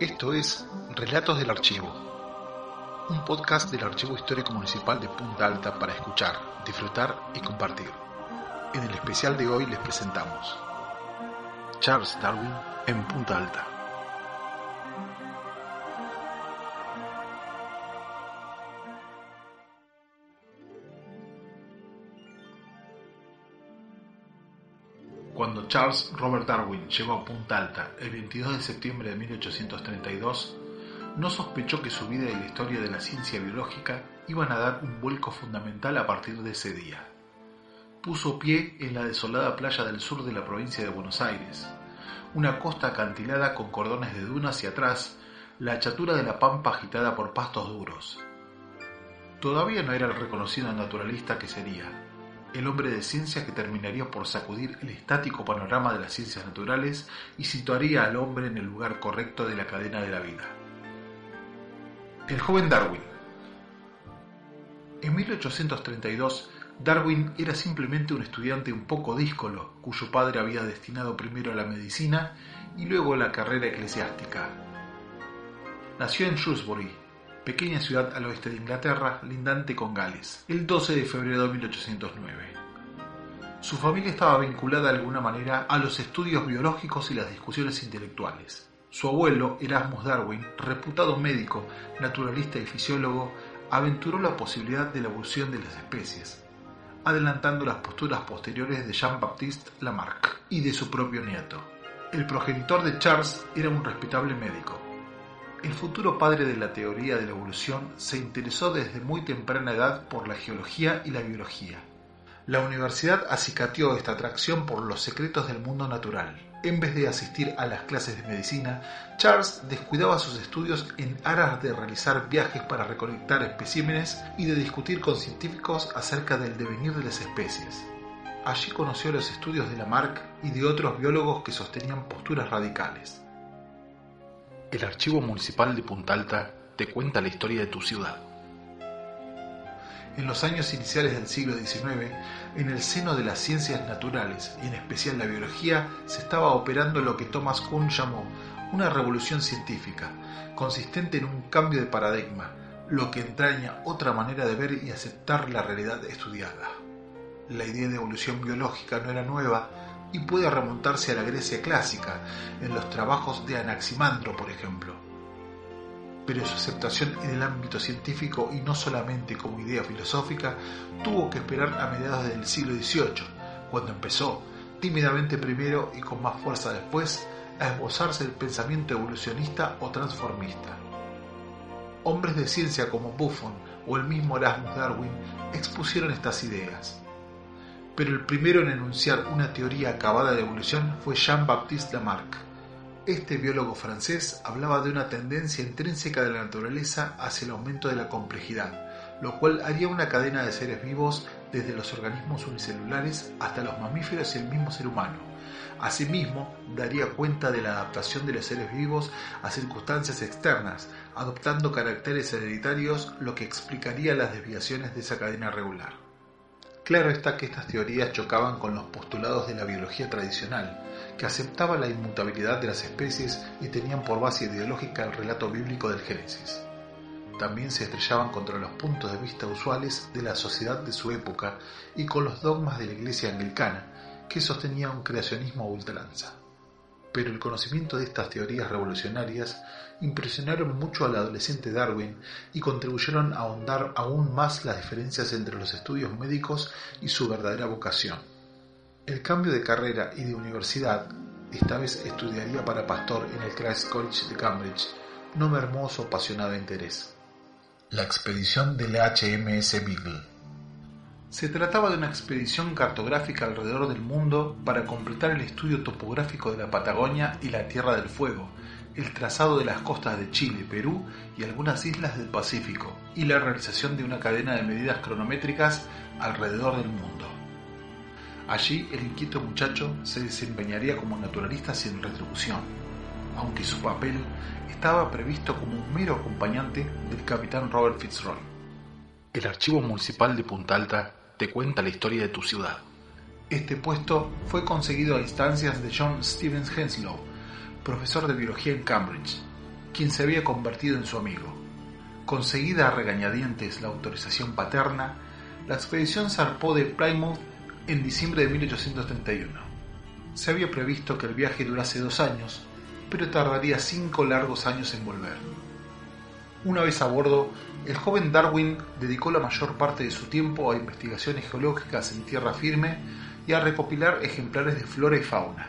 Esto es Relatos del Archivo, un podcast del Archivo Histórico Municipal de Punta Alta para escuchar, disfrutar y compartir. En el especial de hoy les presentamos Charles Darwin en Punta Alta. Charles Robert Darwin llegó a Punta Alta el 22 de septiembre de 1832, no sospechó que su vida y la historia de la ciencia biológica iban a dar un vuelco fundamental a partir de ese día. Puso pie en la desolada playa del sur de la provincia de Buenos Aires, una costa acantilada con cordones de dunas y atrás la achatura de la pampa agitada por pastos duros. Todavía no era el reconocido naturalista que sería, el hombre de ciencia que terminaría por sacudir el estático panorama de las ciencias naturales y situaría al hombre en el lugar correcto de la cadena de la vida. El joven Darwin. En 1832, Darwin era simplemente un estudiante un poco díscolo, cuyo padre había destinado primero a la medicina y luego a la carrera eclesiástica. Nació en Shrewsbury, pequeña ciudad al oeste de Inglaterra, lindante con Gales, el 12 de febrero de 1809. Su familia estaba vinculada de alguna manera a los estudios biológicos y las discusiones intelectuales. Su abuelo, Erasmus Darwin, reputado médico, naturalista y fisiólogo, aventuró la posibilidad de la evolución de las especies, adelantando las posturas posteriores de Jean-Baptiste Lamarck y de su propio nieto. El progenitor de Charles era un respetable médico, el futuro padre de la teoría de la evolución se interesó desde muy temprana edad por la geología y la biología. La universidad acicateó esta atracción por los secretos del mundo natural. En vez de asistir a las clases de medicina, Charles descuidaba sus estudios en aras de realizar viajes para recolectar especímenes y de discutir con científicos acerca del devenir de las especies. Allí conoció los estudios de Lamarck y de otros biólogos que sostenían posturas radicales. El Archivo Municipal de Punta Alta te cuenta la historia de tu ciudad. En los años iniciales del siglo XIX, en el seno de las ciencias naturales y en especial la biología, se estaba operando lo que Thomas Kuhn llamó una revolución científica, consistente en un cambio de paradigma, lo que entraña otra manera de ver y aceptar la realidad estudiada. La idea de evolución biológica no era nueva, y puede remontarse a la Grecia clásica, en los trabajos de Anaximandro, por ejemplo. Pero su aceptación en el ámbito científico y no solamente como idea filosófica tuvo que esperar a mediados del siglo XVIII, cuando empezó, tímidamente primero y con más fuerza después, a esbozarse el pensamiento evolucionista o transformista. Hombres de ciencia como Buffon o el mismo Erasmus Darwin expusieron estas ideas pero el primero en enunciar una teoría acabada de evolución fue Jean-Baptiste Lamarck. Este biólogo francés hablaba de una tendencia intrínseca de la naturaleza hacia el aumento de la complejidad, lo cual haría una cadena de seres vivos desde los organismos unicelulares hasta los mamíferos y el mismo ser humano. Asimismo, daría cuenta de la adaptación de los seres vivos a circunstancias externas, adoptando caracteres hereditarios, lo que explicaría las desviaciones de esa cadena regular. Claro está que estas teorías chocaban con los postulados de la biología tradicional, que aceptaba la inmutabilidad de las especies y tenían por base ideológica el relato bíblico del Génesis. También se estrellaban contra los puntos de vista usuales de la sociedad de su época y con los dogmas de la Iglesia anglicana, que sostenía un creacionismo a ultranza pero el conocimiento de estas teorías revolucionarias impresionaron mucho al adolescente Darwin y contribuyeron a ahondar aún más las diferencias entre los estudios médicos y su verdadera vocación. El cambio de carrera y de universidad, esta vez estudiaría para pastor en el Christ College de Cambridge, no mermó su apasionado interés. La expedición del HMS Beagle se trataba de una expedición cartográfica alrededor del mundo para completar el estudio topográfico de la Patagonia y la Tierra del Fuego, el trazado de las costas de Chile, Perú y algunas islas del Pacífico, y la realización de una cadena de medidas cronométricas alrededor del mundo. Allí el inquieto muchacho se desempeñaría como naturalista sin retribución, aunque su papel estaba previsto como un mero acompañante del capitán Robert Fitzroy. El Archivo Municipal de Punta Alta te cuenta la historia de tu ciudad. Este puesto fue conseguido a instancias de John Stevens Henslow, profesor de biología en Cambridge. quien se había convertido en su amigo. Conseguida a regañadientes la autorización paterna, la expedición zarpó de Plymouth en diciembre de 1831. Se había previsto que el viaje durase dos años, pero tardaría cinco largos años en volver. Una vez a bordo, el joven Darwin dedicó la mayor parte de su tiempo a investigaciones geológicas en tierra firme y a recopilar ejemplares de flora y fauna.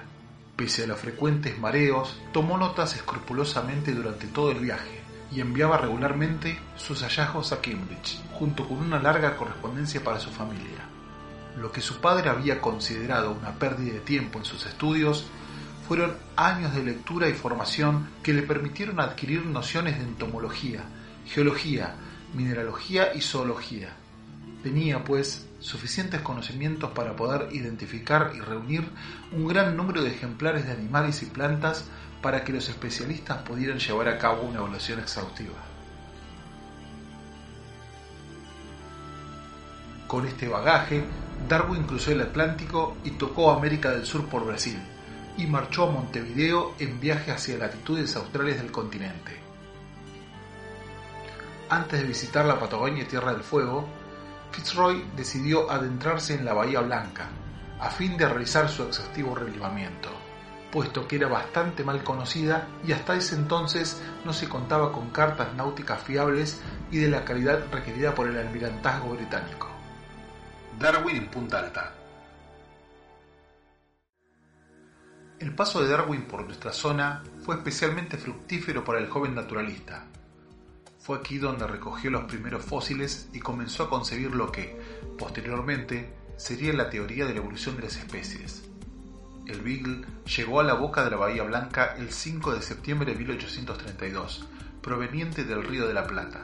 Pese a los frecuentes mareos, tomó notas escrupulosamente durante todo el viaje y enviaba regularmente sus hallazgos a Cambridge, junto con una larga correspondencia para su familia. Lo que su padre había considerado una pérdida de tiempo en sus estudios fueron años de lectura y formación que le permitieron adquirir nociones de entomología, geología, mineralogía y zoología. Tenía, pues, suficientes conocimientos para poder identificar y reunir un gran número de ejemplares de animales y plantas para que los especialistas pudieran llevar a cabo una evaluación exhaustiva. Con este bagaje, Darwin cruzó el Atlántico y tocó América del Sur por Brasil, y marchó a Montevideo en viaje hacia latitudes australes del continente. Antes de visitar la Patagonia y Tierra del Fuego, Fitzroy decidió adentrarse en la Bahía Blanca, a fin de realizar su exhaustivo relevamiento, puesto que era bastante mal conocida y hasta ese entonces no se contaba con cartas náuticas fiables y de la calidad requerida por el almirantazgo británico. Darwin en Punta Alta. El paso de Darwin por nuestra zona fue especialmente fructífero para el joven naturalista. Fue aquí donde recogió los primeros fósiles y comenzó a concebir lo que, posteriormente, sería la teoría de la evolución de las especies. El Beagle llegó a la boca de la Bahía Blanca el 5 de septiembre de 1832, proveniente del Río de la Plata.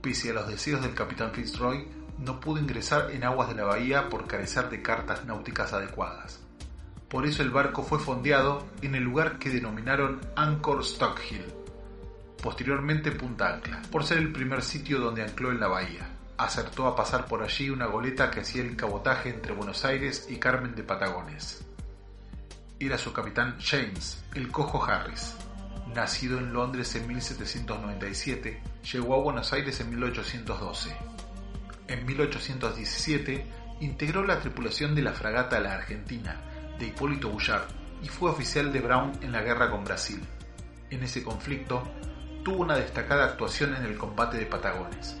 Pese a los deseos del capitán Fitzroy, no pudo ingresar en aguas de la bahía por carecer de cartas náuticas adecuadas. Por eso el barco fue fondeado en el lugar que denominaron Anchor Stock Hill, posteriormente Punta Ancla, por ser el primer sitio donde ancló en la bahía. Acertó a pasar por allí una goleta que hacía el cabotaje entre Buenos Aires y Carmen de Patagones. Era su capitán James, el cojo Harris. Nacido en Londres en 1797, llegó a Buenos Aires en 1812 en 1817 integró la tripulación de la fragata La Argentina de Hipólito Bullard y fue oficial de Brown en la guerra con Brasil. En ese conflicto tuvo una destacada actuación en el combate de Patagones.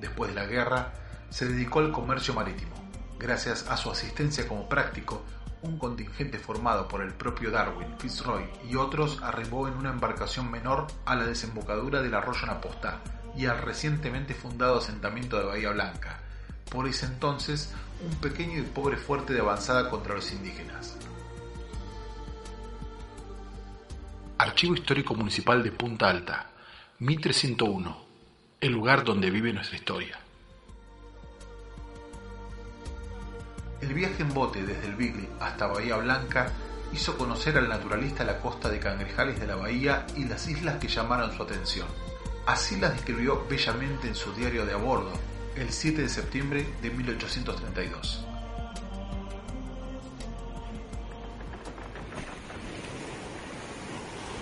Después de la guerra, se dedicó al comercio marítimo. Gracias a su asistencia como práctico, un contingente formado por el propio Darwin, Fitzroy y otros arribó en una embarcación menor a la desembocadura del arroyo Naposta, y al recientemente fundado asentamiento de Bahía Blanca, por ese entonces un pequeño y pobre fuerte de avanzada contra los indígenas. Archivo Histórico Municipal de Punta Alta, 1301, el lugar donde vive nuestra historia. El viaje en bote desde el Bigli hasta Bahía Blanca hizo conocer al naturalista la costa de Cangrejales de la bahía y las islas que llamaron su atención. Así las describió bellamente en su diario de a bordo, el 7 de septiembre de 1832.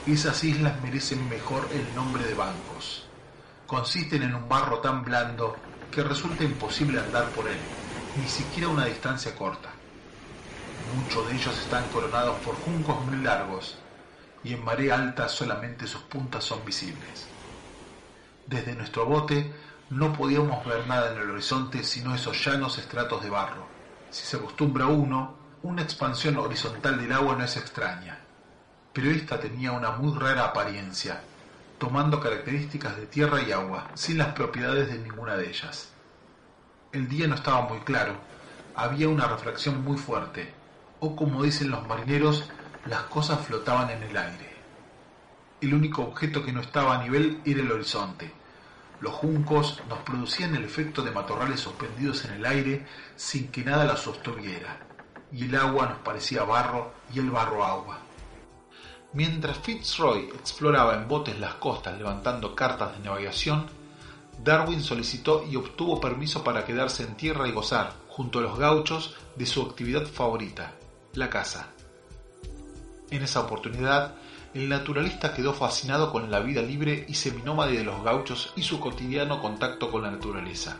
Esas islas merecen mejor el nombre de bancos. Consisten en un barro tan blando que resulta imposible andar por él, ni siquiera una distancia corta. Muchos de ellos están coronados por juncos muy largos y en marea alta solamente sus puntas son visibles. Desde nuestro bote no podíamos ver nada en el horizonte sino esos llanos estratos de barro. Si se acostumbra uno, una expansión horizontal del agua no es extraña, pero esta tenía una muy rara apariencia, tomando características de tierra y agua, sin las propiedades de ninguna de ellas. El día no estaba muy claro, había una refracción muy fuerte, o como dicen los marineros, las cosas flotaban en el aire. El único objeto que no estaba a nivel era el horizonte. Los juncos nos producían el efecto de matorrales suspendidos en el aire sin que nada los sostuviera, y el agua nos parecía barro y el barro agua. Mientras Fitzroy exploraba en botes las costas levantando cartas de navegación, Darwin solicitó y obtuvo permiso para quedarse en tierra y gozar, junto a los gauchos, de su actividad favorita, la caza. En esa oportunidad, el naturalista quedó fascinado con la vida libre y seminómade de los gauchos y su cotidiano contacto con la naturaleza.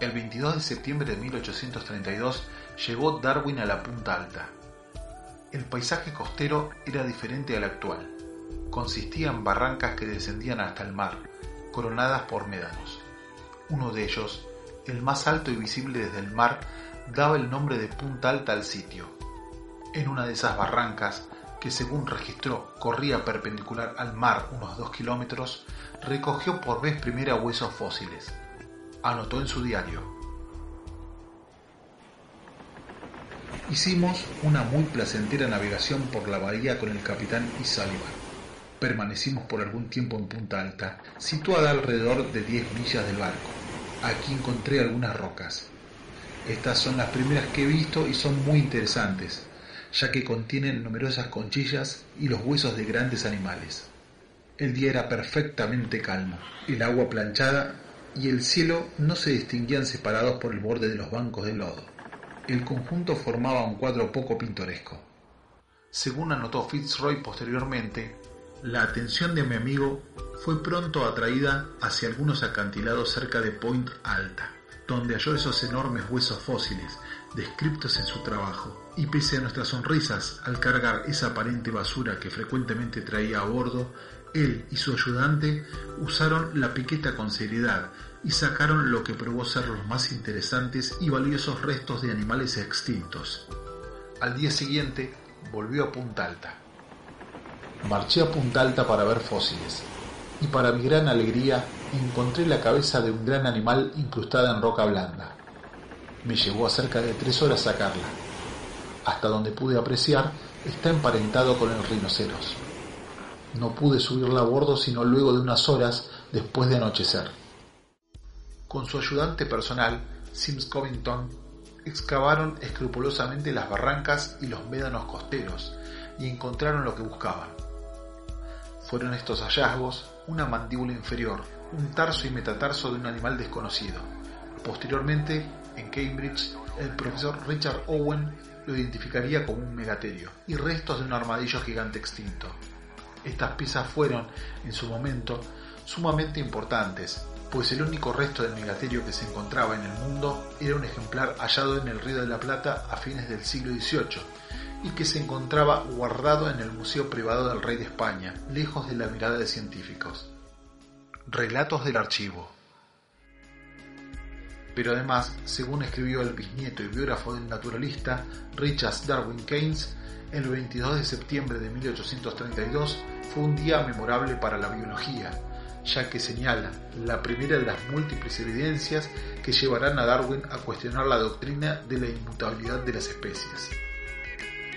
El 22 de septiembre de 1832 llegó Darwin a la Punta Alta. El paisaje costero era diferente al actual. Consistía en barrancas que descendían hasta el mar, coronadas por médanos. Uno de ellos, el más alto y visible desde el mar, daba el nombre de Punta Alta al sitio. En una de esas barrancas, que según registró corría perpendicular al mar unos dos kilómetros, recogió por vez primera huesos fósiles. Anotó en su diario. Hicimos una muy placentera navegación por la bahía con el capitán Isalva. Permanecimos por algún tiempo en Punta Alta, situada alrededor de 10 millas del barco. Aquí encontré algunas rocas. Estas son las primeras que he visto y son muy interesantes ya que contienen numerosas conchillas y los huesos de grandes animales. El día era perfectamente calmo, el agua planchada y el cielo no se distinguían separados por el borde de los bancos de lodo. El conjunto formaba un cuadro poco pintoresco. Según anotó Fitzroy posteriormente, la atención de mi amigo fue pronto atraída hacia algunos acantilados cerca de Point Alta, donde halló esos enormes huesos fósiles descriptos en su trabajo, y pese a nuestras sonrisas al cargar esa aparente basura que frecuentemente traía a bordo, él y su ayudante usaron la piqueta con seriedad y sacaron lo que probó ser los más interesantes y valiosos restos de animales extintos. Al día siguiente volvió a Punta Alta. Marché a Punta Alta para ver fósiles, y para mi gran alegría encontré la cabeza de un gran animal incrustada en roca blanda. Me llevó cerca de tres horas sacarla. Hasta donde pude apreciar, está emparentado con el rinoceros. No pude subirla a bordo sino luego de unas horas después de anochecer. Con su ayudante personal, Sims Covington, excavaron escrupulosamente las barrancas y los médanos costeros y encontraron lo que buscaban. Fueron estos hallazgos una mandíbula inferior, un tarso y metatarso de un animal desconocido. Posteriormente, en Cambridge, el profesor Richard Owen lo identificaría como un megaterio y restos de un armadillo gigante extinto. Estas piezas fueron, en su momento, sumamente importantes, pues el único resto del megaterio que se encontraba en el mundo era un ejemplar hallado en el Río de la Plata a fines del siglo XVIII y que se encontraba guardado en el Museo Privado del Rey de España, lejos de la mirada de científicos. Relatos del archivo. Pero además, según escribió el bisnieto y biógrafo del naturalista Richard Darwin Keynes, el 22 de septiembre de 1832 fue un día memorable para la biología, ya que señala la primera de las múltiples evidencias que llevarán a Darwin a cuestionar la doctrina de la inmutabilidad de las especies.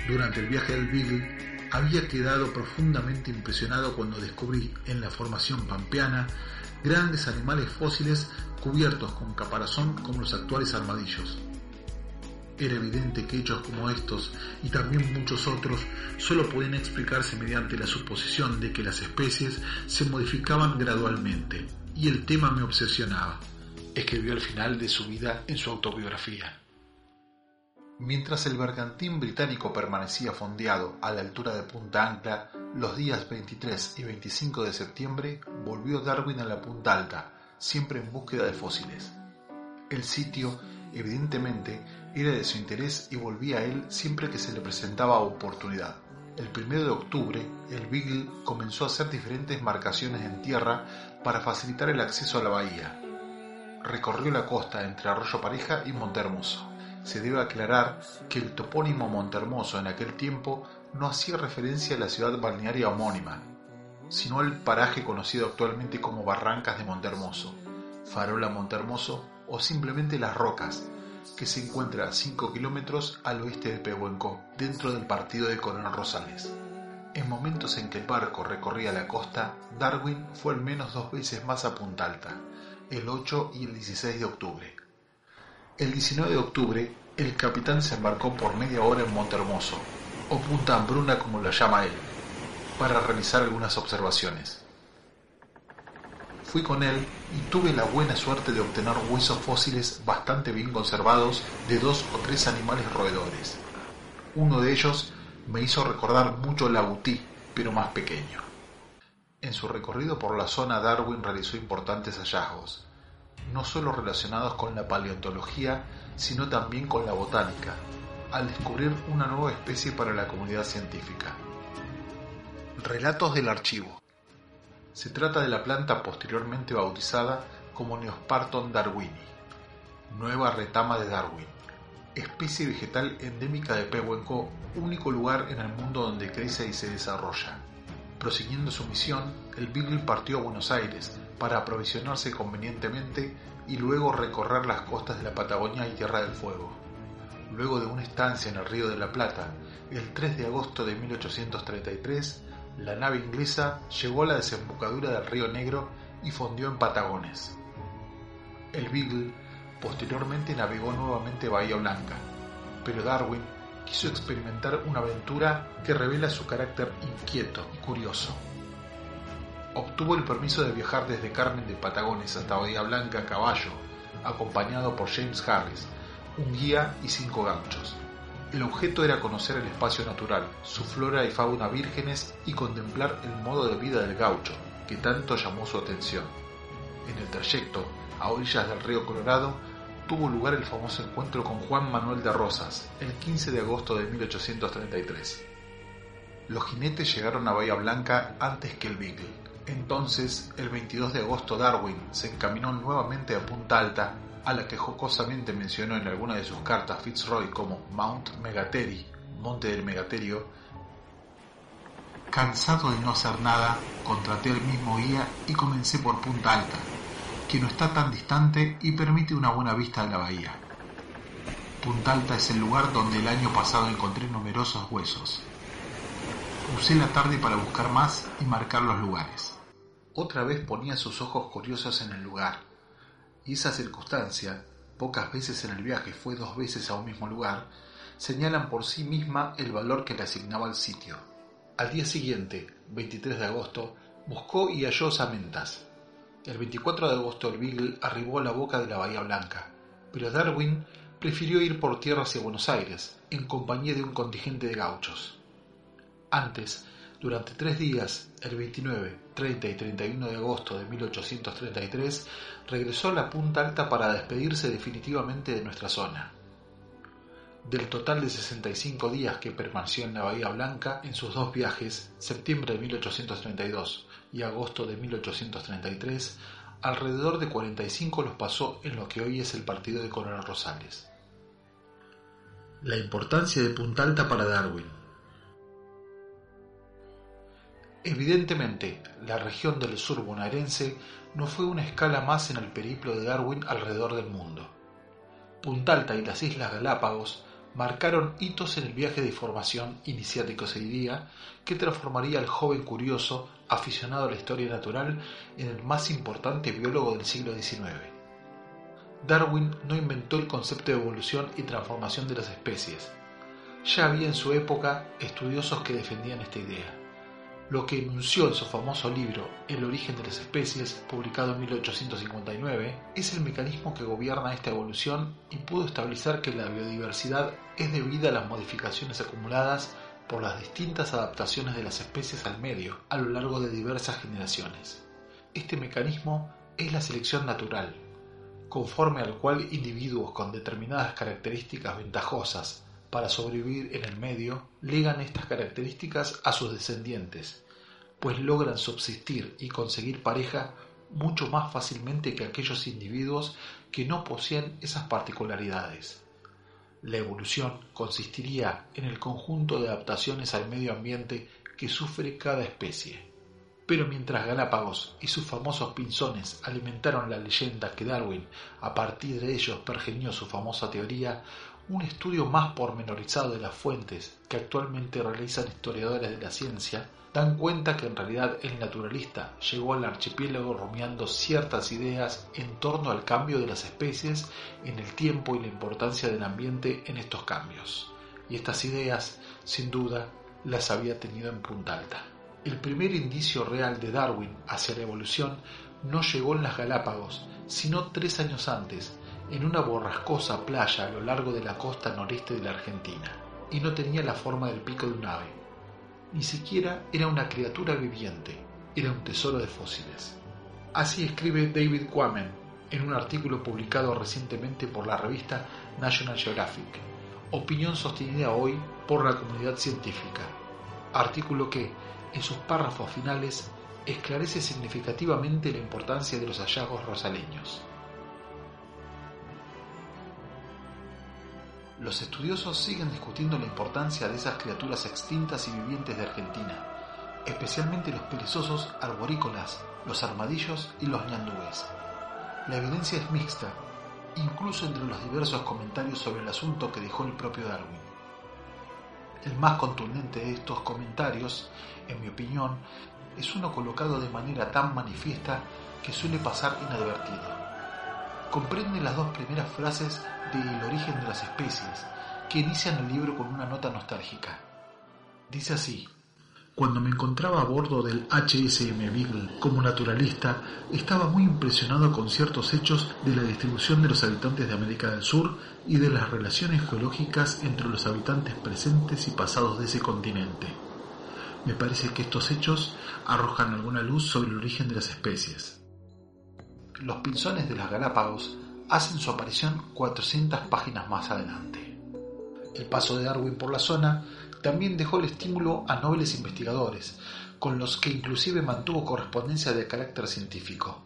Durante el viaje del Beagle, había quedado profundamente impresionado cuando descubrí en la formación pampeana grandes animales fósiles cubiertos con caparazón como los actuales armadillos. Era evidente que hechos como estos y también muchos otros solo pueden explicarse mediante la suposición de que las especies se modificaban gradualmente, y el tema me obsesionaba, escribió al final de su vida en su autobiografía. Mientras el bergantín británico permanecía fondeado a la altura de Punta Ancla, los días 23 y 25 de septiembre volvió Darwin a la Punta Alta, siempre en búsqueda de fósiles. El sitio, evidentemente, era de su interés y volvía a él siempre que se le presentaba oportunidad. El 1 de octubre, el Beagle comenzó a hacer diferentes marcaciones en tierra para facilitar el acceso a la bahía. Recorrió la costa entre Arroyo Pareja y Montehermoso. Se debe aclarar que el topónimo Montehermoso en aquel tiempo no hacía referencia a la ciudad balnearia homónima, sino al paraje conocido actualmente como Barrancas de Montermoso, Farola Montermoso o simplemente Las Rocas, que se encuentra a 5 kilómetros al oeste de Pehuenco, dentro del partido de Coronel Rosales. En momentos en que el barco recorría la costa, Darwin fue al menos dos veces más a Punta Alta, el 8 y el 16 de octubre. El 19 de octubre, el capitán se embarcó por media hora en Montermoso, o Punta Hambruna como lo llama él, para realizar algunas observaciones. Fui con él y tuve la buena suerte de obtener huesos fósiles bastante bien conservados de dos o tres animales roedores. Uno de ellos me hizo recordar mucho la utí, pero más pequeño. En su recorrido por la zona Darwin realizó importantes hallazgos, no solo relacionados con la paleontología, sino también con la botánica, al descubrir una nueva especie para la comunidad científica. Relatos del archivo. Se trata de la planta posteriormente bautizada como Neosparton darwini, nueva retama de Darwin, especie vegetal endémica de Pehuenco, único lugar en el mundo donde crece y se desarrolla. Prosiguiendo su misión, el Beagle partió a Buenos Aires para aprovisionarse convenientemente y luego recorrer las costas de la Patagonia y Tierra del Fuego. Luego de una estancia en el Río de la Plata, el 3 de agosto de 1833, la nave inglesa llegó a la desembocadura del Río Negro y fondió en Patagones. El Beagle posteriormente navegó nuevamente Bahía Blanca, pero Darwin quiso experimentar una aventura que revela su carácter inquieto y curioso. Obtuvo el permiso de viajar desde Carmen de Patagones hasta Bahía Blanca a caballo, acompañado por James Harris, un guía y cinco gauchos. El objeto era conocer el espacio natural, su flora y fauna vírgenes y contemplar el modo de vida del gaucho, que tanto llamó su atención. En el trayecto, a orillas del río Colorado, tuvo lugar el famoso encuentro con Juan Manuel de Rosas, el 15 de agosto de 1833. Los jinetes llegaron a Bahía Blanca antes que el Beagle. Entonces, el 22 de agosto, Darwin se encaminó nuevamente a Punta Alta, a la que jocosamente mencionó en alguna de sus cartas Fitzroy como Mount Megateri, Monte del Megaterio. Cansado de no hacer nada, contraté al mismo guía y comencé por Punta Alta, que no está tan distante y permite una buena vista de la bahía. Punta Alta es el lugar donde el año pasado encontré numerosos huesos. Usé la tarde para buscar más y marcar los lugares. Otra vez ponía sus ojos curiosos en el lugar, y esa circunstancia, pocas veces en el viaje fue dos veces a un mismo lugar, señalan por sí misma el valor que le asignaba al sitio. Al día siguiente, 23 de agosto, buscó y halló samentas, el 24 de agosto el Beagle arribó a la boca de la Bahía Blanca, pero Darwin prefirió ir por tierra hacia Buenos Aires, en compañía de un contingente de gauchos. Antes, durante tres días, el 29, 30 y 31 de agosto de 1833, regresó a la Punta Alta para despedirse definitivamente de nuestra zona. Del total de 65 días que permaneció en la Bahía Blanca en sus dos viajes, septiembre de 1832 y agosto de 1833, alrededor de 45 los pasó en lo que hoy es el partido de Coronel Rosales. La importancia de Punta Alta para Darwin. Evidentemente, la región del sur bonaerense no fue una escala más en el periplo de Darwin alrededor del mundo. Punta Alta y las Islas Galápagos marcaron hitos en el viaje de formación iniciático se diría, que transformaría al joven curioso, aficionado a la historia natural, en el más importante biólogo del siglo XIX. Darwin no inventó el concepto de evolución y transformación de las especies. Ya había en su época estudiosos que defendían esta idea lo que enunció en su famoso libro El origen de las especies, publicado en 1859, es el mecanismo que gobierna esta evolución y pudo establecer que la biodiversidad es debida a las modificaciones acumuladas por las distintas adaptaciones de las especies al medio a lo largo de diversas generaciones. Este mecanismo es la selección natural, conforme al cual individuos con determinadas características ventajosas para sobrevivir en el medio, legan estas características a sus descendientes, pues logran subsistir y conseguir pareja mucho más fácilmente que aquellos individuos que no poseen esas particularidades. La evolución consistiría en el conjunto de adaptaciones al medio ambiente que sufre cada especie. Pero mientras Galápagos y sus famosos pinzones alimentaron la leyenda que Darwin a partir de ellos pergeñó su famosa teoría, un estudio más pormenorizado de las fuentes que actualmente realizan historiadores de la ciencia dan cuenta que en realidad el naturalista llegó al archipiélago rumiando ciertas ideas en torno al cambio de las especies en el tiempo y la importancia del ambiente en estos cambios. Y estas ideas, sin duda, las había tenido en punta alta. El primer indicio real de Darwin hacia la evolución no llegó en las Galápagos, sino tres años antes, en una borrascosa playa a lo largo de la costa noreste de la Argentina, y no tenía la forma del pico de un ave. Ni siquiera era una criatura viviente, era un tesoro de fósiles. Así escribe David Quammen en un artículo publicado recientemente por la revista National Geographic, opinión sostenida hoy por la comunidad científica, artículo que, en sus párrafos finales, esclarece significativamente la importancia de los hallazgos rosaleños. Los estudiosos siguen discutiendo la importancia de esas criaturas extintas y vivientes de Argentina, especialmente los perezosos arborícolas, los armadillos y los ñandúes. La evidencia es mixta, incluso entre los diversos comentarios sobre el asunto que dejó el propio Darwin. El más contundente de estos comentarios, en mi opinión, es uno colocado de manera tan manifiesta que suele pasar inadvertido. Comprende las dos primeras frases de El origen de las especies, que inician el libro con una nota nostálgica. Dice así, cuando me encontraba a bordo del HSM Beagle como naturalista, estaba muy impresionado con ciertos hechos de la distribución de los habitantes de América del Sur y de las relaciones geológicas entre los habitantes presentes y pasados de ese continente. Me parece que estos hechos arrojan alguna luz sobre el origen de las especies. Los pinzones de las Galápagos hacen su aparición 400 páginas más adelante. El paso de Darwin por la zona también dejó el estímulo a nobles investigadores, con los que inclusive mantuvo correspondencia de carácter científico.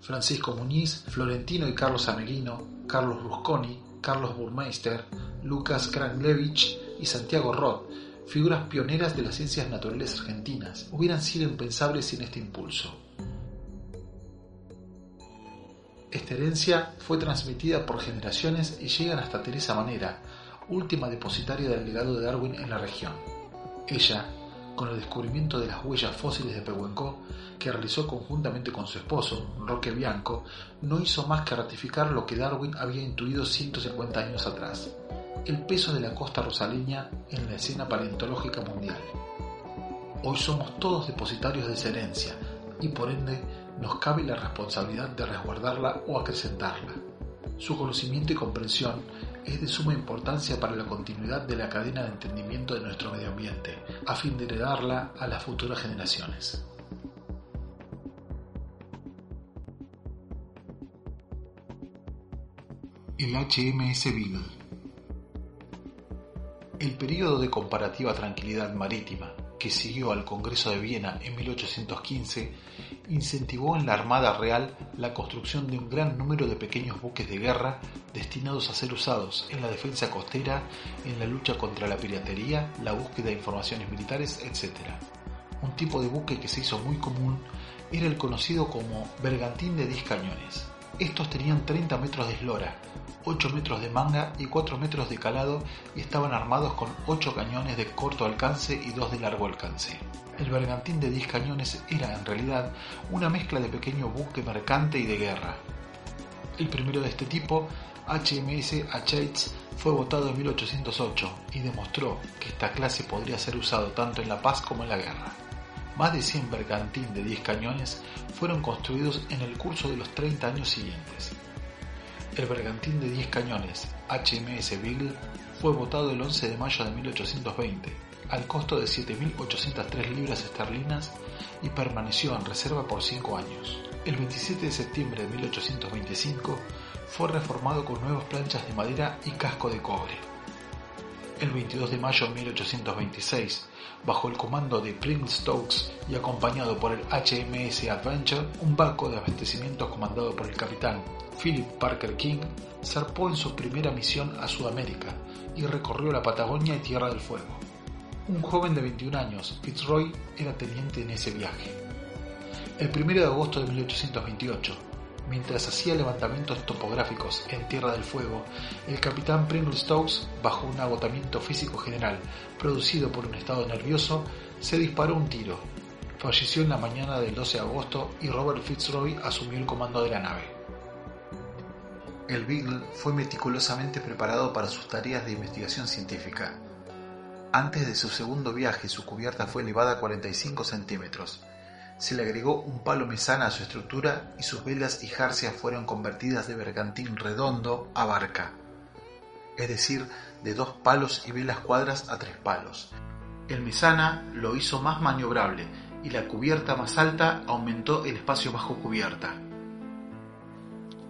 Francisco Muñiz, Florentino y Carlos Ameguino, Carlos Rusconi, Carlos Burmeister, Lucas Kranglevich y Santiago Roth, figuras pioneras de las ciencias naturales argentinas, hubieran sido impensables sin este impulso. Esta herencia fue transmitida por generaciones y llegan hasta Teresa Manera, última depositaria del legado de Darwin en la región. Ella, con el descubrimiento de las huellas fósiles de Pehuenco, que realizó conjuntamente con su esposo, Roque Bianco, no hizo más que ratificar lo que Darwin había intuido 150 años atrás, el peso de la costa rosaleña en la escena paleontológica mundial. Hoy somos todos depositarios de esa herencia y por ende nos cabe la responsabilidad de resguardarla o acrecentarla. Su conocimiento y comprensión es de suma importancia para la continuidad de la cadena de entendimiento de nuestro medio ambiente, a fin de heredarla a las futuras generaciones. El HMS Beagle El periodo de comparativa tranquilidad marítima que siguió al Congreso de Viena en 1815, incentivó en la Armada Real la construcción de un gran número de pequeños buques de guerra destinados a ser usados en la defensa costera, en la lucha contra la piratería, la búsqueda de informaciones militares, etc. Un tipo de buque que se hizo muy común era el conocido como bergantín de 10 cañones. Estos tenían 30 metros de eslora, 8 metros de manga y 4 metros de calado y estaban armados con 8 cañones de corto alcance y 2 de largo alcance. El bergantín de 10 cañones era en realidad una mezcla de pequeño buque mercante y de guerra. El primero de este tipo, HMS Achates, fue votado en 1808 y demostró que esta clase podría ser usado tanto en la paz como en la guerra. Más de 100 bergantín de 10 cañones fueron construidos en el curso de los 30 años siguientes. El bergantín de 10 cañones HMS Beagle fue votado el 11 de mayo de 1820 al costo de 7.803 libras esterlinas y permaneció en reserva por 5 años. El 27 de septiembre de 1825 fue reformado con nuevas planchas de madera y casco de cobre. El 22 de mayo de 1826 bajo el comando de Prince Stokes y acompañado por el HMS Adventure, un barco de abastecimientos comandado por el capitán Philip Parker King, zarpó en su primera misión a Sudamérica y recorrió la Patagonia y Tierra del Fuego. Un joven de 21 años, Fitzroy, era teniente en ese viaje. El 1 de agosto de 1828, mientras hacía levantamientos topográficos en Tierra del Fuego, el capitán Pringle Stokes, bajo un agotamiento físico general producido por un estado nervioso, se disparó un tiro. Falleció en la mañana del 12 de agosto y Robert Fitzroy asumió el comando de la nave. El Beagle fue meticulosamente preparado para sus tareas de investigación científica. Antes de su segundo viaje, su cubierta fue elevada a 45 centímetros se le agregó un palo mesana a su estructura y sus velas y jarcias fueron convertidas de bergantín redondo a barca, es decir, de dos palos y velas cuadras a tres palos. El Mesana lo hizo más maniobrable y la cubierta más alta aumentó el espacio bajo cubierta.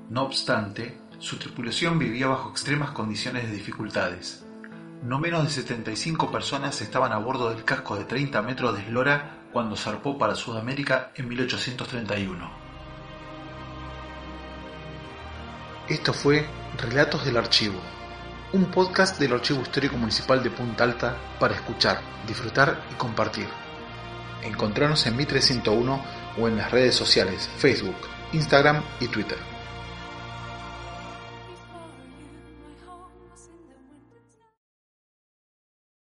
No obstante, su tripulación vivía bajo extremas condiciones de dificultades. No menos de 75 personas estaban a bordo del casco de 30 metros de eslora cuando zarpó para Sudamérica en 1831. Esto fue Relatos del Archivo, un podcast del Archivo Histórico Municipal de Punta Alta para escuchar, disfrutar y compartir. Encontrarnos en Mi 301 o en las redes sociales Facebook, Instagram y Twitter.